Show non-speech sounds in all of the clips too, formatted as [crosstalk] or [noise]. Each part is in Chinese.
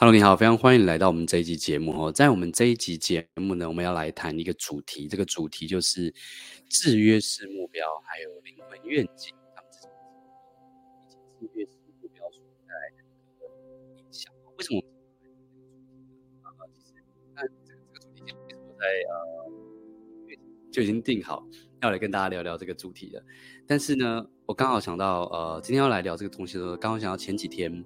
Hello，你好，非常欢迎来到我们这一集节目哦。在我们这一集节目呢，我们要来谈一个主题，这个主题就是制约式目标，还有灵魂愿景，他们之间以及制约式目标所带来的影响。为什么？啊，其实那这个这个主题其实我在呃就已经定好要来跟大家聊聊这个主题了。但是呢，我刚好想到呃，今天要来聊这个东西的时候，刚好想到前几天。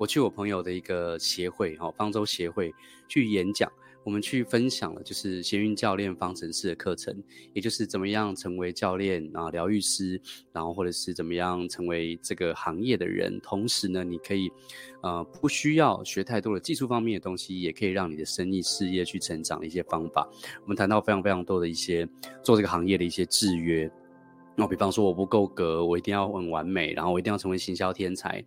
我去我朋友的一个协会，哈，方舟协会去演讲，我们去分享了就是贤运教练方程式的课程，也就是怎么样成为教练啊，疗愈师，然后或者是怎么样成为这个行业的人，同时呢，你可以，呃，不需要学太多的技术方面的东西，也可以让你的生意事业去成长的一些方法。我们谈到非常非常多的一些做这个行业的一些制约。那比方说我不够格，我一定要很完美，然后我一定要成为行销天才。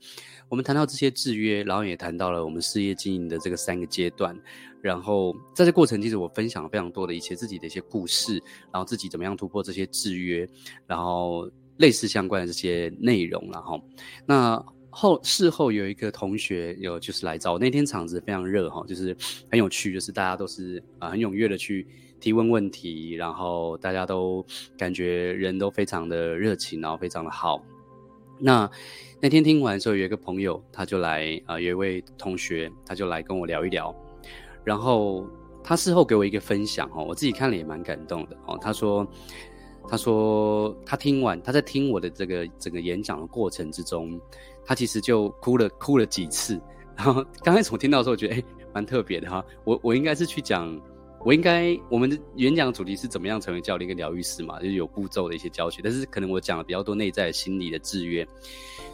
我们谈到这些制约，然后也谈到了我们事业经营的这个三个阶段。然后在这过程，其实我分享了非常多的一些自己的一些故事，然后自己怎么样突破这些制约，然后类似相关的这些内容。然后那后事后有一个同学有就是来找我，那天场子非常热哈，就是很有趣，就是大家都是啊、很踊跃的去。提问问题，然后大家都感觉人都非常的热情，然后非常的好。那那天听完之后，有一个朋友他就来啊、有一位同学他就来跟我聊一聊。然后他事后给我一个分享哦，我自己看了也蛮感动的哦。他说，他说他听完他在听我的这个整个演讲的过程之中，他其实就哭了哭了几次。然后刚开始我听到的时候，我觉得哎，蛮特别的哈。我我应该是去讲。我应该，我们的演讲主题是怎么样成为教练跟疗愈师嘛，就是有步骤的一些教学。但是可能我讲了比较多内在心理的制约，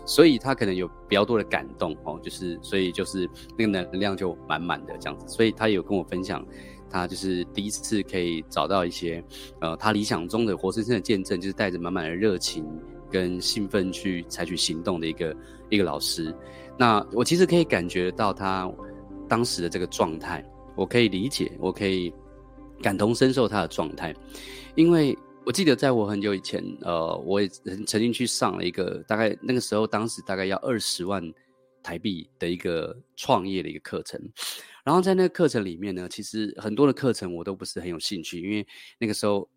所以他可能有比较多的感动哦，就是所以就是那个能量就满满的这样子。所以他有跟我分享，他就是第一次可以找到一些呃他理想中的活生生的见证，就是带着满满的热情跟兴奋去采取行动的一个一个老师。那我其实可以感觉到他当时的这个状态。我可以理解，我可以感同身受他的状态，因为我记得在我很久以前，呃，我也曾经去上了一个大概那个时候，当时大概要二十万台币的一个创业的一个课程，然后在那个课程里面呢，其实很多的课程我都不是很有兴趣，因为那个时候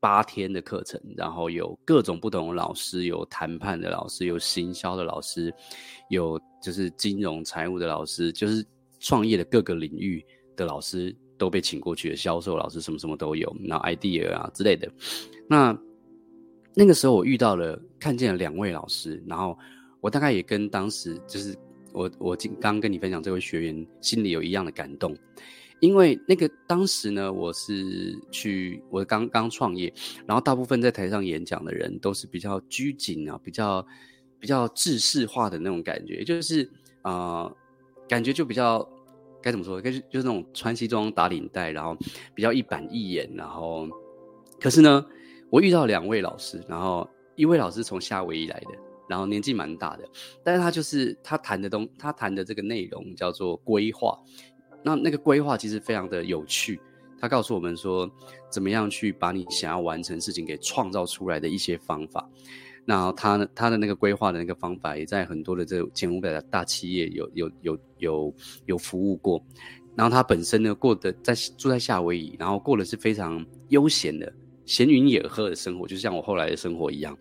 八天的课程，然后有各种不同的老师，有谈判的老师，有行销的老师，有就是金融财务的老师，就是创业的各个领域。的老师都被请过去了，销售老师什么什么都有，然后 idea 啊之类的。那那个时候我遇到了，看见了两位老师，然后我大概也跟当时就是我我刚刚跟你分享这位学员心里有一样的感动，因为那个当时呢，我是去我刚刚创业，然后大部分在台上演讲的人都是比较拘谨啊，比较比较制式化的那种感觉，就是啊、感觉就比较。该怎么说？就是就是那种穿西装打领带，然后比较一板一眼，然后可是呢，我遇到两位老师，然后一位老师从夏威夷来的，然后年纪蛮大的，但是他就是他谈的东，他谈的这个内容叫做规划。那那个规划其实非常的有趣，他告诉我们说，怎么样去把你想要完成事情给创造出来的一些方法。那他他的那个规划的那个方法，也在很多的这前五百的大企业有有有有有服务过。然后他本身呢，过的在住在夏威夷，然后过的是非常悠闲的闲云野鹤的生活，就像我后来的生活一样。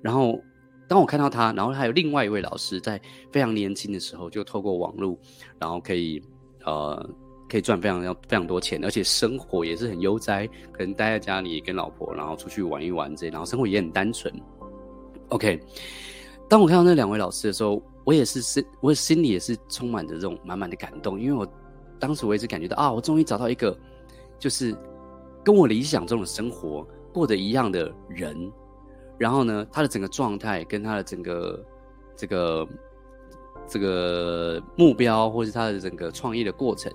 然后当我看到他，然后还有另外一位老师，在非常年轻的时候就透过网络，然后可以呃可以赚非常要非常多钱，而且生活也是很悠哉，可能待在家里跟老婆，然后出去玩一玩这，然后生活也很单纯。OK，当我看到那两位老师的时候，我也是心，我心里也是充满着这种满满的感动，因为我当时我一直感觉到啊，我终于找到一个，就是跟我理想中的生活过得一样的人，然后呢，他的整个状态跟他的整个这个这个目标，或是他的整个创业的过程，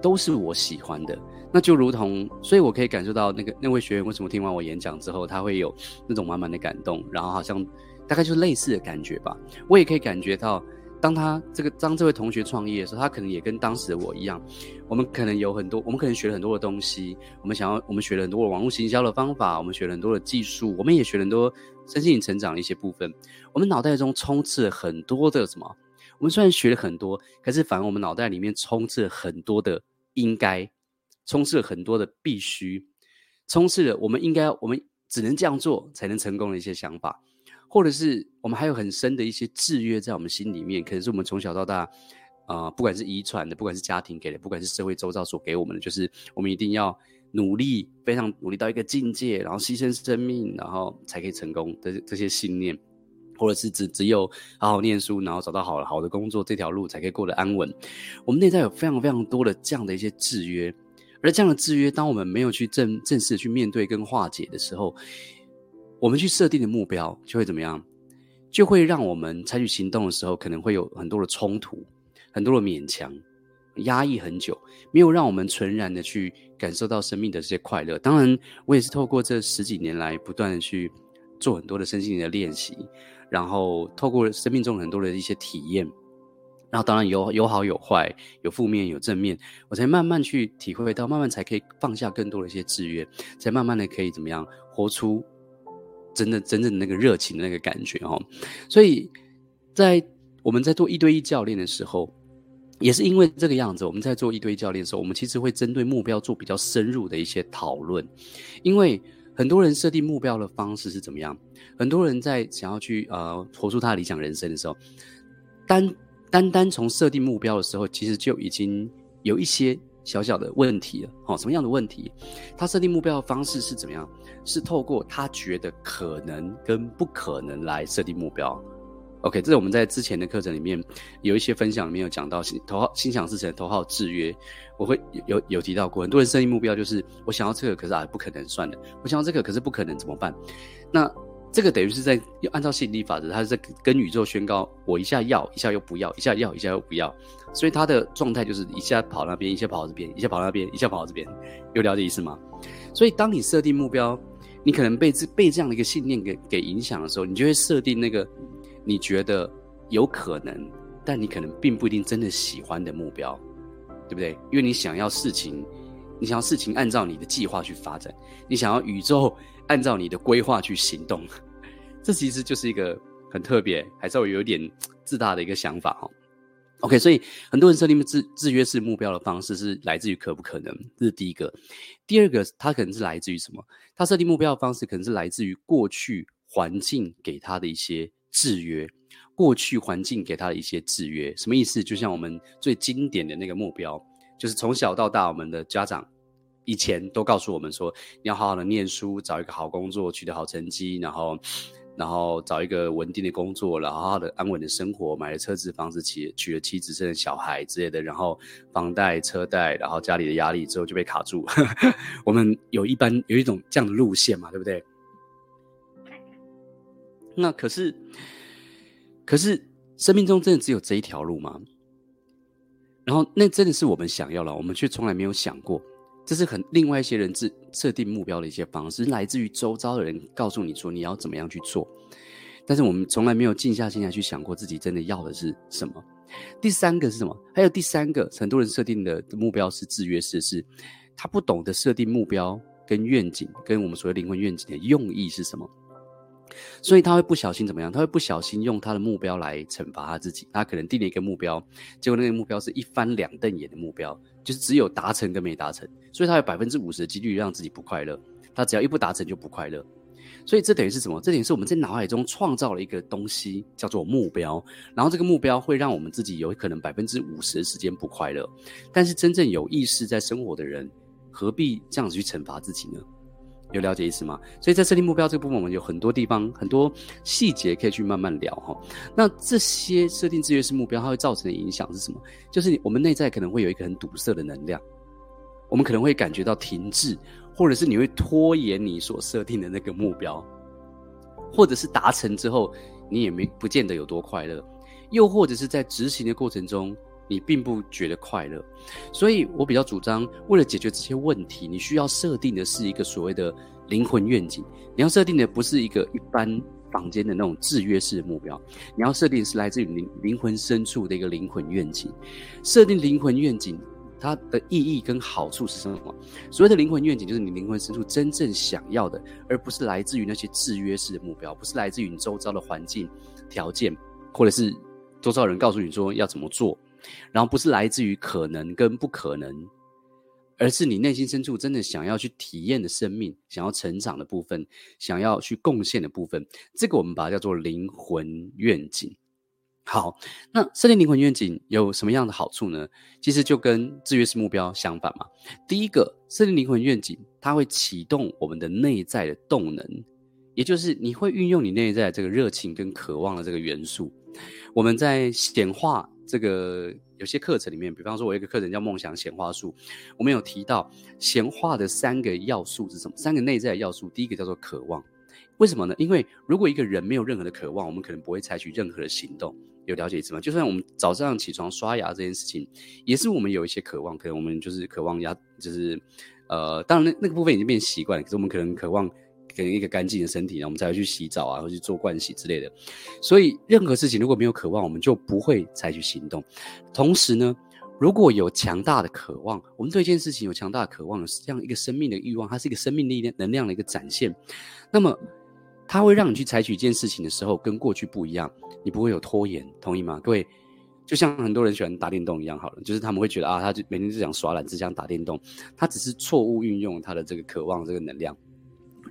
都是我喜欢的。那就如同，所以我可以感受到那个那位学员为什么听完我演讲之后，他会有那种满满的感动，然后好像大概就是类似的感觉吧。我也可以感觉到，当他这个当这位同学创业的时候，他可能也跟当时的我一样，我们可能有很多，我们可能学了很多的东西，我们想要，我们学了很多的网络行销的方法，我们学了很多的技术，我们也学了很多身心灵成长的一些部分，我们脑袋中充斥了很多的什么？我们虽然学了很多，可是反而我们脑袋里面充斥了很多的应该，充斥了很多的必须，充斥了我们应该，我们只能这样做才能成功的一些想法，或者是我们还有很深的一些制约在我们心里面，可能是我们从小到大。啊、不管是遗传的，不管是家庭给的，不管是社会周遭所给我们的，就是我们一定要努力，非常努力到一个境界，然后牺牲生命，然后才可以成功的这些信念，或者是只只有好好念书，然后找到好好的工作这条路才可以过得安稳。我们内在有非常非常多的这样的一些制约，而这样的制约，当我们没有去正正式去面对跟化解的时候，我们去设定的目标就会怎么样？就会让我们采取行动的时候，可能会有很多的冲突。很多的勉强、压抑很久，没有让我们纯然的去感受到生命的这些快乐。当然，我也是透过这十几年来不断的去做很多的身心灵的练习，然后透过生命中很多的一些体验，然后当然有有好有坏，有负面有正面，我才慢慢去体会到，慢慢才可以放下更多的一些制约，才慢慢的可以怎么样活出真的真正的那个热情的那个感觉哦。所以在我们在做一对一教练的时候。也是因为这个样子，我们在做一对一教练的时候，我们其实会针对目标做比较深入的一些讨论。因为很多人设定目标的方式是怎么样？很多人在想要去呃活出他的理想人生的时候，单单单从设定目标的时候，其实就已经有一些小小的问题了。好、哦，什么样的问题？他设定目标的方式是怎么样？是透过他觉得可能跟不可能来设定目标。OK，这是我们在之前的课程里面有一些分享里面有讲到心头号心想事成头号制约，我会有有提到过，很多人设定目标就是我想要这个，可是啊不可能算的，我想要这个，可是不可能怎么办？那这个等于是在按照吸引力法则，他是在跟宇宙宣告，我一下要，一下又不要，一下要，一下又不要，所以他的状态就是一下跑那边，一下跑到这边，一下跑到那边，一下跑到这边，有了解意思吗？所以当你设定目标，你可能被这被这样的一个信念给给影响的时候，你就会设定那个。你觉得有可能，但你可能并不一定真的喜欢的目标，对不对？因为你想要事情，你想要事情按照你的计划去发展，你想要宇宙按照你的规划去行动，[laughs] 这其实就是一个很特别，还稍微有点自大的一个想法哈。OK，所以很多人设定制制约式目标的方式是来自于可不可能，这是第一个。第二个，它可能是来自于什么？他设定目标的方式可能是来自于过去环境给他的一些。制约，过去环境给他的一些制约，什么意思？就像我们最经典的那个目标，就是从小到大，我们的家长以前都告诉我们说，你要好好的念书，找一个好工作，取得好成绩，然后，然后找一个稳定的工作，然后好好的安稳的生活，买了车子、房子，娶娶了妻子，生了小孩之类的，然后房贷、车贷，然后家里的压力之后就被卡住。[laughs] 我们有一般有一种这样的路线嘛，对不对？那可是，可是生命中真的只有这一条路吗？然后那真的是我们想要了，我们却从来没有想过，这是很另外一些人自设定目标的一些方式，来自于周遭的人告诉你说你要怎么样去做，但是我们从来没有静下心来去想过自己真的要的是什么。第三个是什么？还有第三个，很多人设定的目标是制约式，是他不懂得设定目标跟愿景，跟我们所谓灵魂愿景的用意是什么。所以他会不小心怎么样？他会不小心用他的目标来惩罚他自己。他可能定了一个目标，结果那个目标是一翻两瞪眼的目标，就是只有达成跟没达成。所以他有百分之五十的几率让自己不快乐。他只要一不达成就不快乐。所以这等于是什么？这等于是我们在脑海中创造了一个东西，叫做目标。然后这个目标会让我们自己有可能百分之五十的时间不快乐。但是真正有意识在生活的人，何必这样子去惩罚自己呢？有了解意思吗？所以在设定目标这个部分，我们有很多地方、很多细节可以去慢慢聊哈。那这些设定制约式目标，它会造成的影响是什么？就是我们内在可能会有一个很堵塞的能量，我们可能会感觉到停滞，或者是你会拖延你所设定的那个目标，或者是达成之后你也没不见得有多快乐，又或者是在执行的过程中。你并不觉得快乐，所以我比较主张，为了解决这些问题，你需要设定的是一个所谓的灵魂愿景。你要设定的不是一个一般坊间的那种制约式的目标，你要设定是来自于灵灵魂深处的一个灵魂愿景。设定灵魂愿景，它的意义跟好处是什么？所谓的灵魂愿景，就是你灵魂深处真正想要的，而不是来自于那些制约式的目标，不是来自于你周遭的环境条件，或者是。周遭人告诉你说要怎么做，然后不是来自于可能跟不可能，而是你内心深处真的想要去体验的生命，想要成长的部分，想要去贡献的部分，这个我们把它叫做灵魂愿景。好，那设定灵魂愿景有什么样的好处呢？其实就跟制约式目标相反嘛。第一个，设定灵魂愿景，它会启动我们的内在的动能，也就是你会运用你内在这个热情跟渴望的这个元素。我们在显化这个有些课程里面，比方说我有一个课程叫梦想显化术，我们有提到显化的三个要素是什么？三个内在的要素，第一个叫做渴望。为什么呢？因为如果一个人没有任何的渴望，我们可能不会采取任何的行动。有了解意思吗？就算我们早上起床刷牙这件事情，也是我们有一些渴望，可能我们就是渴望牙，就是呃，当然那那个部分已经变习惯了。可是我们可能渴望给一个干净的身体，然后我们才会去洗澡啊，或去做盥洗之类的。所以任何事情如果没有渴望，我们就不会采取行动。同时呢，如果有强大的渴望，我们对一件事情有强大的渴望，是这样一个生命的欲望，它是一个生命力量能量的一个展现。那么。它会让你去采取一件事情的时候，跟过去不一样，你不会有拖延，同意吗？各位，就像很多人喜欢打电动一样，好了，就是他们会觉得啊，他就每天只想耍懒，只想打电动，他只是错误运用他的这个渴望这个能量，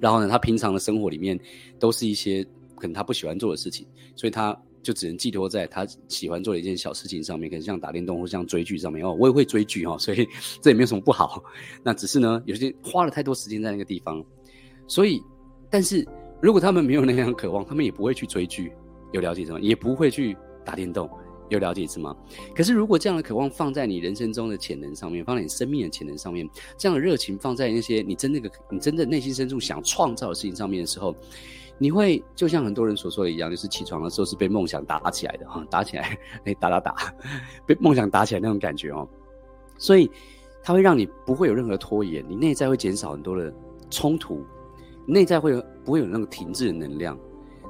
然后呢，他平常的生活里面都是一些可能他不喜欢做的事情，所以他就只能寄托在他喜欢做的一件小事情上面，可能像打电动或像追剧上面哦，我也会追剧哦，所以 [laughs] 这也没有什么不好，那只是呢，有些花了太多时间在那个地方，所以，但是。如果他们没有那样渴望，他们也不会去追剧，有了解什么？也不会去打电动，有了解一次吗？可是如果这样的渴望放在你人生中的潜能上面，放在你生命的潜能上面，这样的热情放在那些你真的个你真的内心深处想创造的事情上面的时候，你会就像很多人所说的一样，就是起床的时候是被梦想打起来的哈，打起来，哎，打打打，被梦想打起来那种感觉哦。所以它会让你不会有任何拖延，你内在会减少很多的冲突。内在会有不会有那个停滞的能量？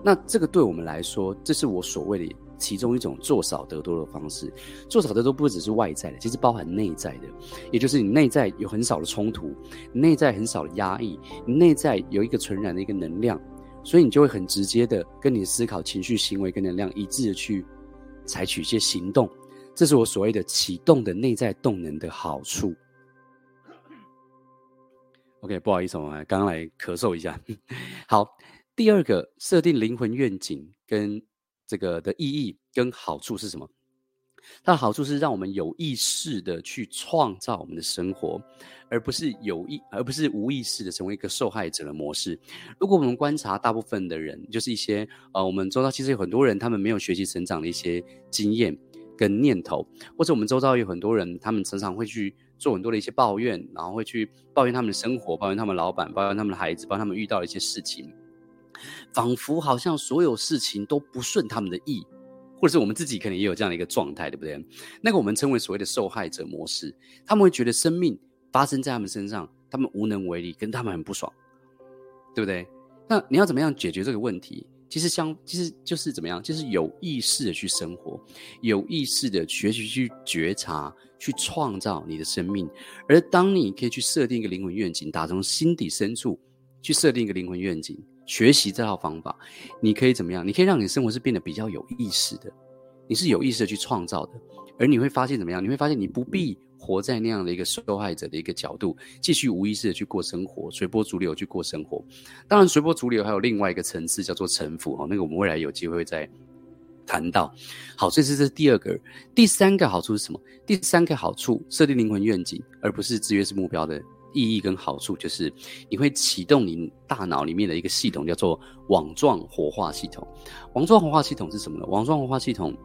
那这个对我们来说，这是我所谓的其中一种做少得多的方式。做少得多不只是外在的，其实包含内在的，也就是你内在有很少的冲突，内在很少的压抑，你内在有一个纯然的一个能量，所以你就会很直接的跟你思考、情绪、行为跟能量一致的去采取一些行动。这是我所谓的启动的内在动能的好处。OK，不好意思，我刚刚来咳嗽一下。[laughs] 好，第二个设定灵魂愿景跟这个的意义跟好处是什么？它的好处是让我们有意识的去创造我们的生活，而不是有意，而不是无意识的成为一个受害者的模式。如果我们观察大部分的人，就是一些呃，我们周遭其实有很多人，他们没有学习成长的一些经验跟念头，或者我们周遭有很多人，他们常常会去。做很多的一些抱怨，然后会去抱怨他们的生活，抱怨他们老板，抱怨他们的孩子，抱怨他们遇到的一些事情，仿佛好像所有事情都不顺他们的意，或者是我们自己可能也有这样的一个状态，对不对？那个我们称为所谓的受害者模式，他们会觉得生命发生在他们身上，他们无能为力，跟他们很不爽，对不对？那你要怎么样解决这个问题？其实相，其实就是怎么样？就是有意识的去生活，有意识的学习去觉察，去创造你的生命。而当你可以去设定一个灵魂愿景，打从心底深处去设定一个灵魂愿景，学习这套方法，你可以怎么样？你可以让你的生活是变得比较有意识的，你是有意识的去创造的。而你会发现怎么样？你会发现你不必。活在那样的一个受害者的一个角度，继续无意识的去过生活，随波逐流去过生活。当然，随波逐流还有另外一个层次，叫做臣服。哈，那个我们未来有机会会再谈到。好，这是这是第二个。第三个好处是什么？第三个好处，设定灵魂愿景，而不是制约式目标的意义跟好处，就是你会启动你大脑里面的一个系统，叫做网状活化系统。网状活化系统是什么呢？网状活化系统，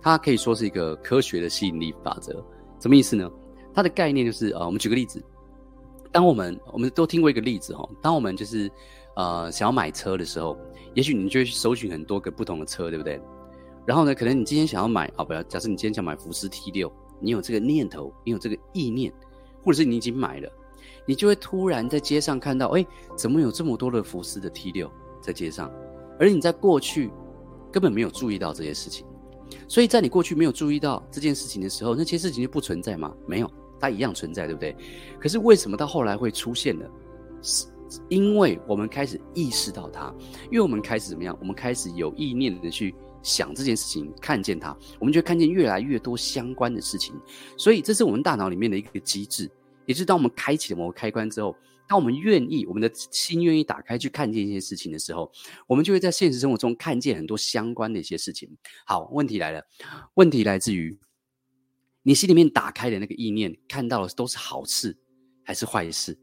它可以说是一个科学的吸引力法则。什么意思呢？它的概念就是，呃，我们举个例子，当我们我们都听过一个例子哈，当我们就是呃想要买车的时候，也许你就会去搜寻很多个不同的车，对不对？然后呢，可能你今天想要买啊，不要，假设你今天想买福斯 T 六，你有这个念头，你有这个意念，或者是你已经买了，你就会突然在街上看到，哎，怎么有这么多的福斯的 T 六在街上？而你在过去根本没有注意到这些事情。所以在你过去没有注意到这件事情的时候，那些事情就不存在吗？没有，它一样存在，对不对？可是为什么到后来会出现呢？是因为我们开始意识到它，因为我们开始怎么样？我们开始有意念的去想这件事情，看见它，我们就看见越来越多相关的事情。所以，这是我们大脑里面的一个机制，也是当我们开启了某个开关之后，当我们愿意，我们的心愿意打开去看见一些事情的时候，我们就会在现实生活中看见很多相关的一些事情。好，问题来了，问题来自于你心里面打开的那个意念，看到的都是好事还是坏事？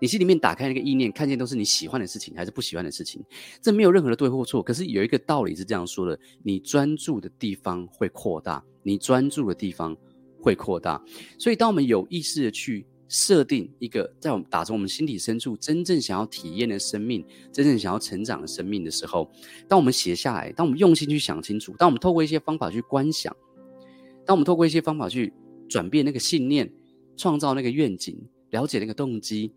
你心里面打开那个意念，看见都是你喜欢的事情还是不喜欢的事情？这没有任何的对或错。可是有一个道理是这样说的：你专注的地方会扩大，你专注的地方会扩大。所以，当我们有意识的去设定一个在我们打从我们心底深处真正想要体验的生命，真正想要成长的生命的时候，当我们写下来，当我们用心去想清楚，当我们透过一些方法去观想，当我们透过一些方法去转变那个信念，创造那个愿景，了解那个动机。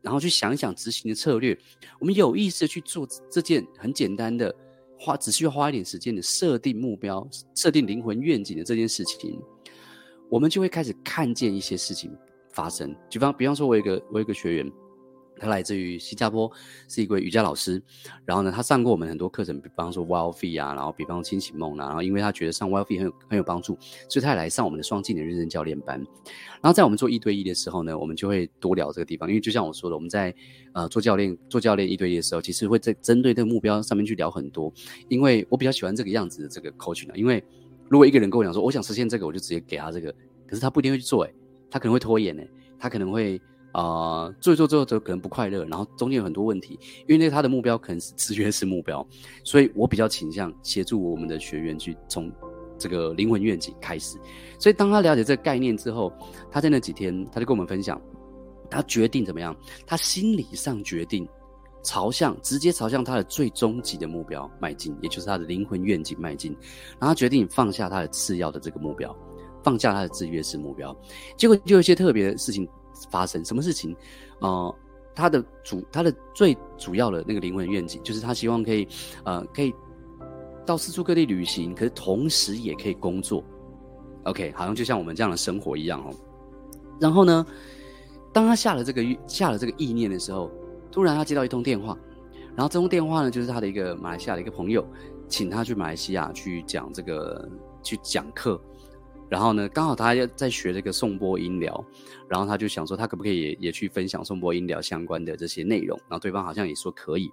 然后去想一想执行的策略，我们有意识的去做这件很简单的，花只需要花一点时间的设定目标、设定灵魂愿景的这件事情，我们就会开始看见一些事情发生。比方，比方说，我有一个我有一个学员。他来自于新加坡，是一位瑜伽老师。然后呢，他上过我们很多课程，比方说 Wild Fee 啊，然后比方清醒梦啊。然后因为他觉得上 Wild Fee 很有很有帮助，所以他也来上我们的双技能认证教练班。然后在我们做一对一的时候呢，我们就会多聊这个地方，因为就像我说的，我们在呃做教练做教练一对一的时候，其实会在针对这个目标上面去聊很多。因为我比较喜欢这个样子的这个 coaching 啊，因为如果一个人跟我讲说我想实现这个，我就直接给他这个，可是他不一定会去做，诶，他可能会拖延，呢，他可能会。啊、呃，做一做之后就可能不快乐，然后中间有很多问题，因为那他的目标可能是制约式目标，所以我比较倾向协助我们的学员去从这个灵魂愿景开始。所以当他了解这个概念之后，他在那几天他就跟我们分享，他决定怎么样？他心理上决定朝向直接朝向他的最终极的目标迈进，也就是他的灵魂愿景迈进。然后决定放下他的次要的这个目标，放下他的制约式目标，结果就有一些特别的事情。发生什么事情？呃，他的主，他的最主要的那个灵魂愿景，就是他希望可以，呃，可以到四处各地旅行，可是同时也可以工作。OK，好像就像我们这样的生活一样哦。然后呢，当他下了这个下了这个意念的时候，突然他接到一通电话，然后这通电话呢，就是他的一个马来西亚的一个朋友，请他去马来西亚去讲这个去讲课。然后呢，刚好他要在学这个颂钵音疗，然后他就想说，他可不可以也也去分享颂钵音疗相关的这些内容？然后对方好像也说可以。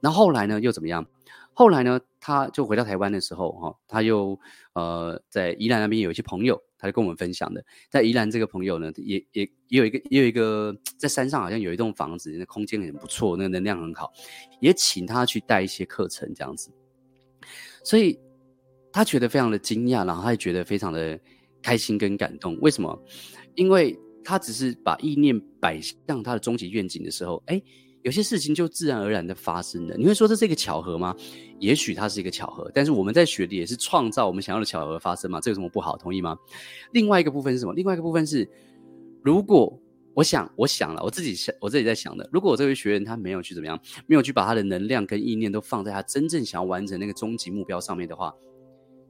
然后后来呢，又怎么样？后来呢，他就回到台湾的时候，哈，他又呃在宜兰那边有一些朋友，他就跟我们分享的，在宜兰这个朋友呢，也也也有一个也有一个在山上好像有一栋房子，那空间很不错，那个能量很好，也请他去带一些课程这样子，所以。他觉得非常的惊讶，然后他也觉得非常的开心跟感动。为什么？因为他只是把意念摆向他的终极愿景的时候，哎，有些事情就自然而然的发生了。你会说这是一个巧合吗？也许它是一个巧合，但是我们在学的也是创造我们想要的巧合发生嘛，这有什么不好？同意吗？另外一个部分是什么？另外一个部分是，如果我想，我想了，我自己想，我自己在想的，如果我这位学员他没有去怎么样，没有去把他的能量跟意念都放在他真正想要完成那个终极目标上面的话。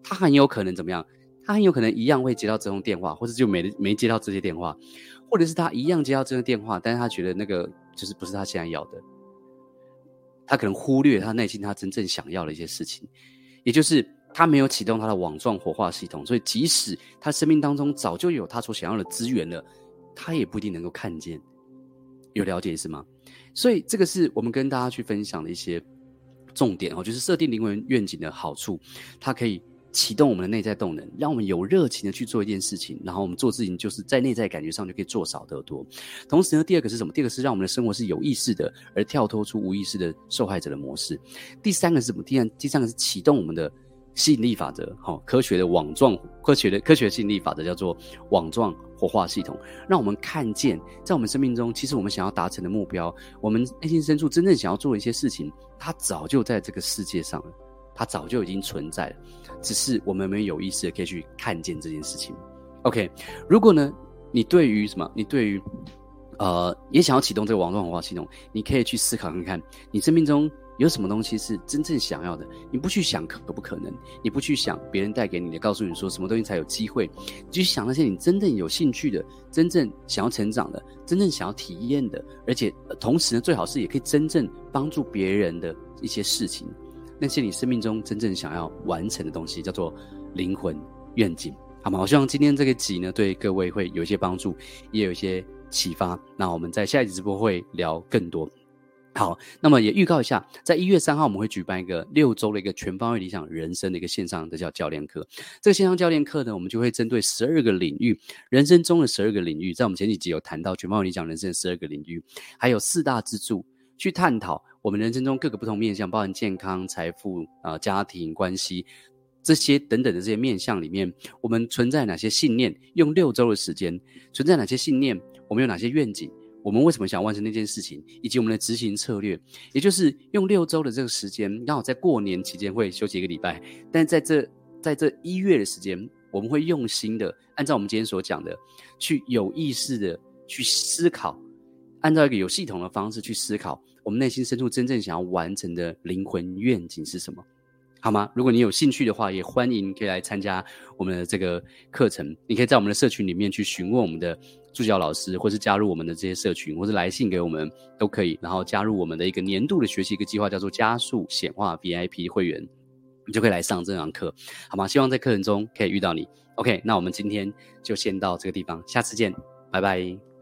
他很有可能怎么样？他很有可能一样会接到这通电话，或者就没没接到这些电话，或者是他一样接到这个电话，但是他觉得那个就是不是他现在要的，他可能忽略他内心他真正想要的一些事情，也就是他没有启动他的网状活化系统，所以即使他生命当中早就有他所想要的资源了，他也不一定能够看见。有了解是吗？所以这个是我们跟大家去分享的一些重点哦，就是设定灵魂愿景的好处，它可以。启动我们的内在动能，让我们有热情的去做一件事情，然后我们做事情就是在内在感觉上就可以做少得多。同时呢，第二个是什么？第二个是让我们的生活是有意识的，而跳脱出无意识的受害者的模式。第三个是什么？第三，第三个是启动我们的吸引力法则，好，科学的网状，科学的科学吸引力法则叫做网状活化系统，让我们看见在我们生命中，其实我们想要达成的目标，我们内心深处真正想要做的一些事情，它早就在这个世界上了。它早就已经存在了，只是我们没有意识的可以去看见这件事情。OK，如果呢，你对于什么？你对于呃，也想要启动这个网络文化系统，你可以去思考看看，你生命中有什么东西是真正想要的？你不去想可不可能？你不去想别人带给你的，告诉你说什么东西才有机会？你去想那些你真正有兴趣的、真正想要成长的、真正想要体验的，而且同时呢，最好是也可以真正帮助别人的一些事情。那些你生命中真正想要完成的东西，叫做灵魂愿景，好吗？我希望今天这个集呢，对各位会有一些帮助，也有一些启发。那我们在下一集直播会聊更多。好，那么也预告一下，在一月三号我们会举办一个六周的一个全方位理想人生的一个线上的叫教练课。这个线上教练课呢，我们就会针对十二个领域，人生中的十二个领域，在我们前几集有谈到全方位理想人生的十二个领域，还有四大支柱，去探讨我们人生中各个不同面向，包含健康、财富啊、呃、家庭关系这些等等的这些面向里面，我们存在哪些信念？用六周的时间，存在哪些信念？我们有哪些愿景？我们为什么想完成那件事情，以及我们的执行策略，也就是用六周的这个时间，刚好在过年期间会休息一个礼拜，但在这在这一月的时间，我们会用心的按照我们今天所讲的，去有意识的去思考，按照一个有系统的方式去思考，我们内心深处真正想要完成的灵魂愿景是什么。好吗？如果你有兴趣的话，也欢迎可以来参加我们的这个课程。你可以在我们的社群里面去询问我们的助教老师，或是加入我们的这些社群，或是来信给我们都可以。然后加入我们的一个年度的学习一个计划，叫做加速显化 VIP 会员，你就可以来上这堂课，好吗？希望在课程中可以遇到你。OK，那我们今天就先到这个地方，下次见，拜拜。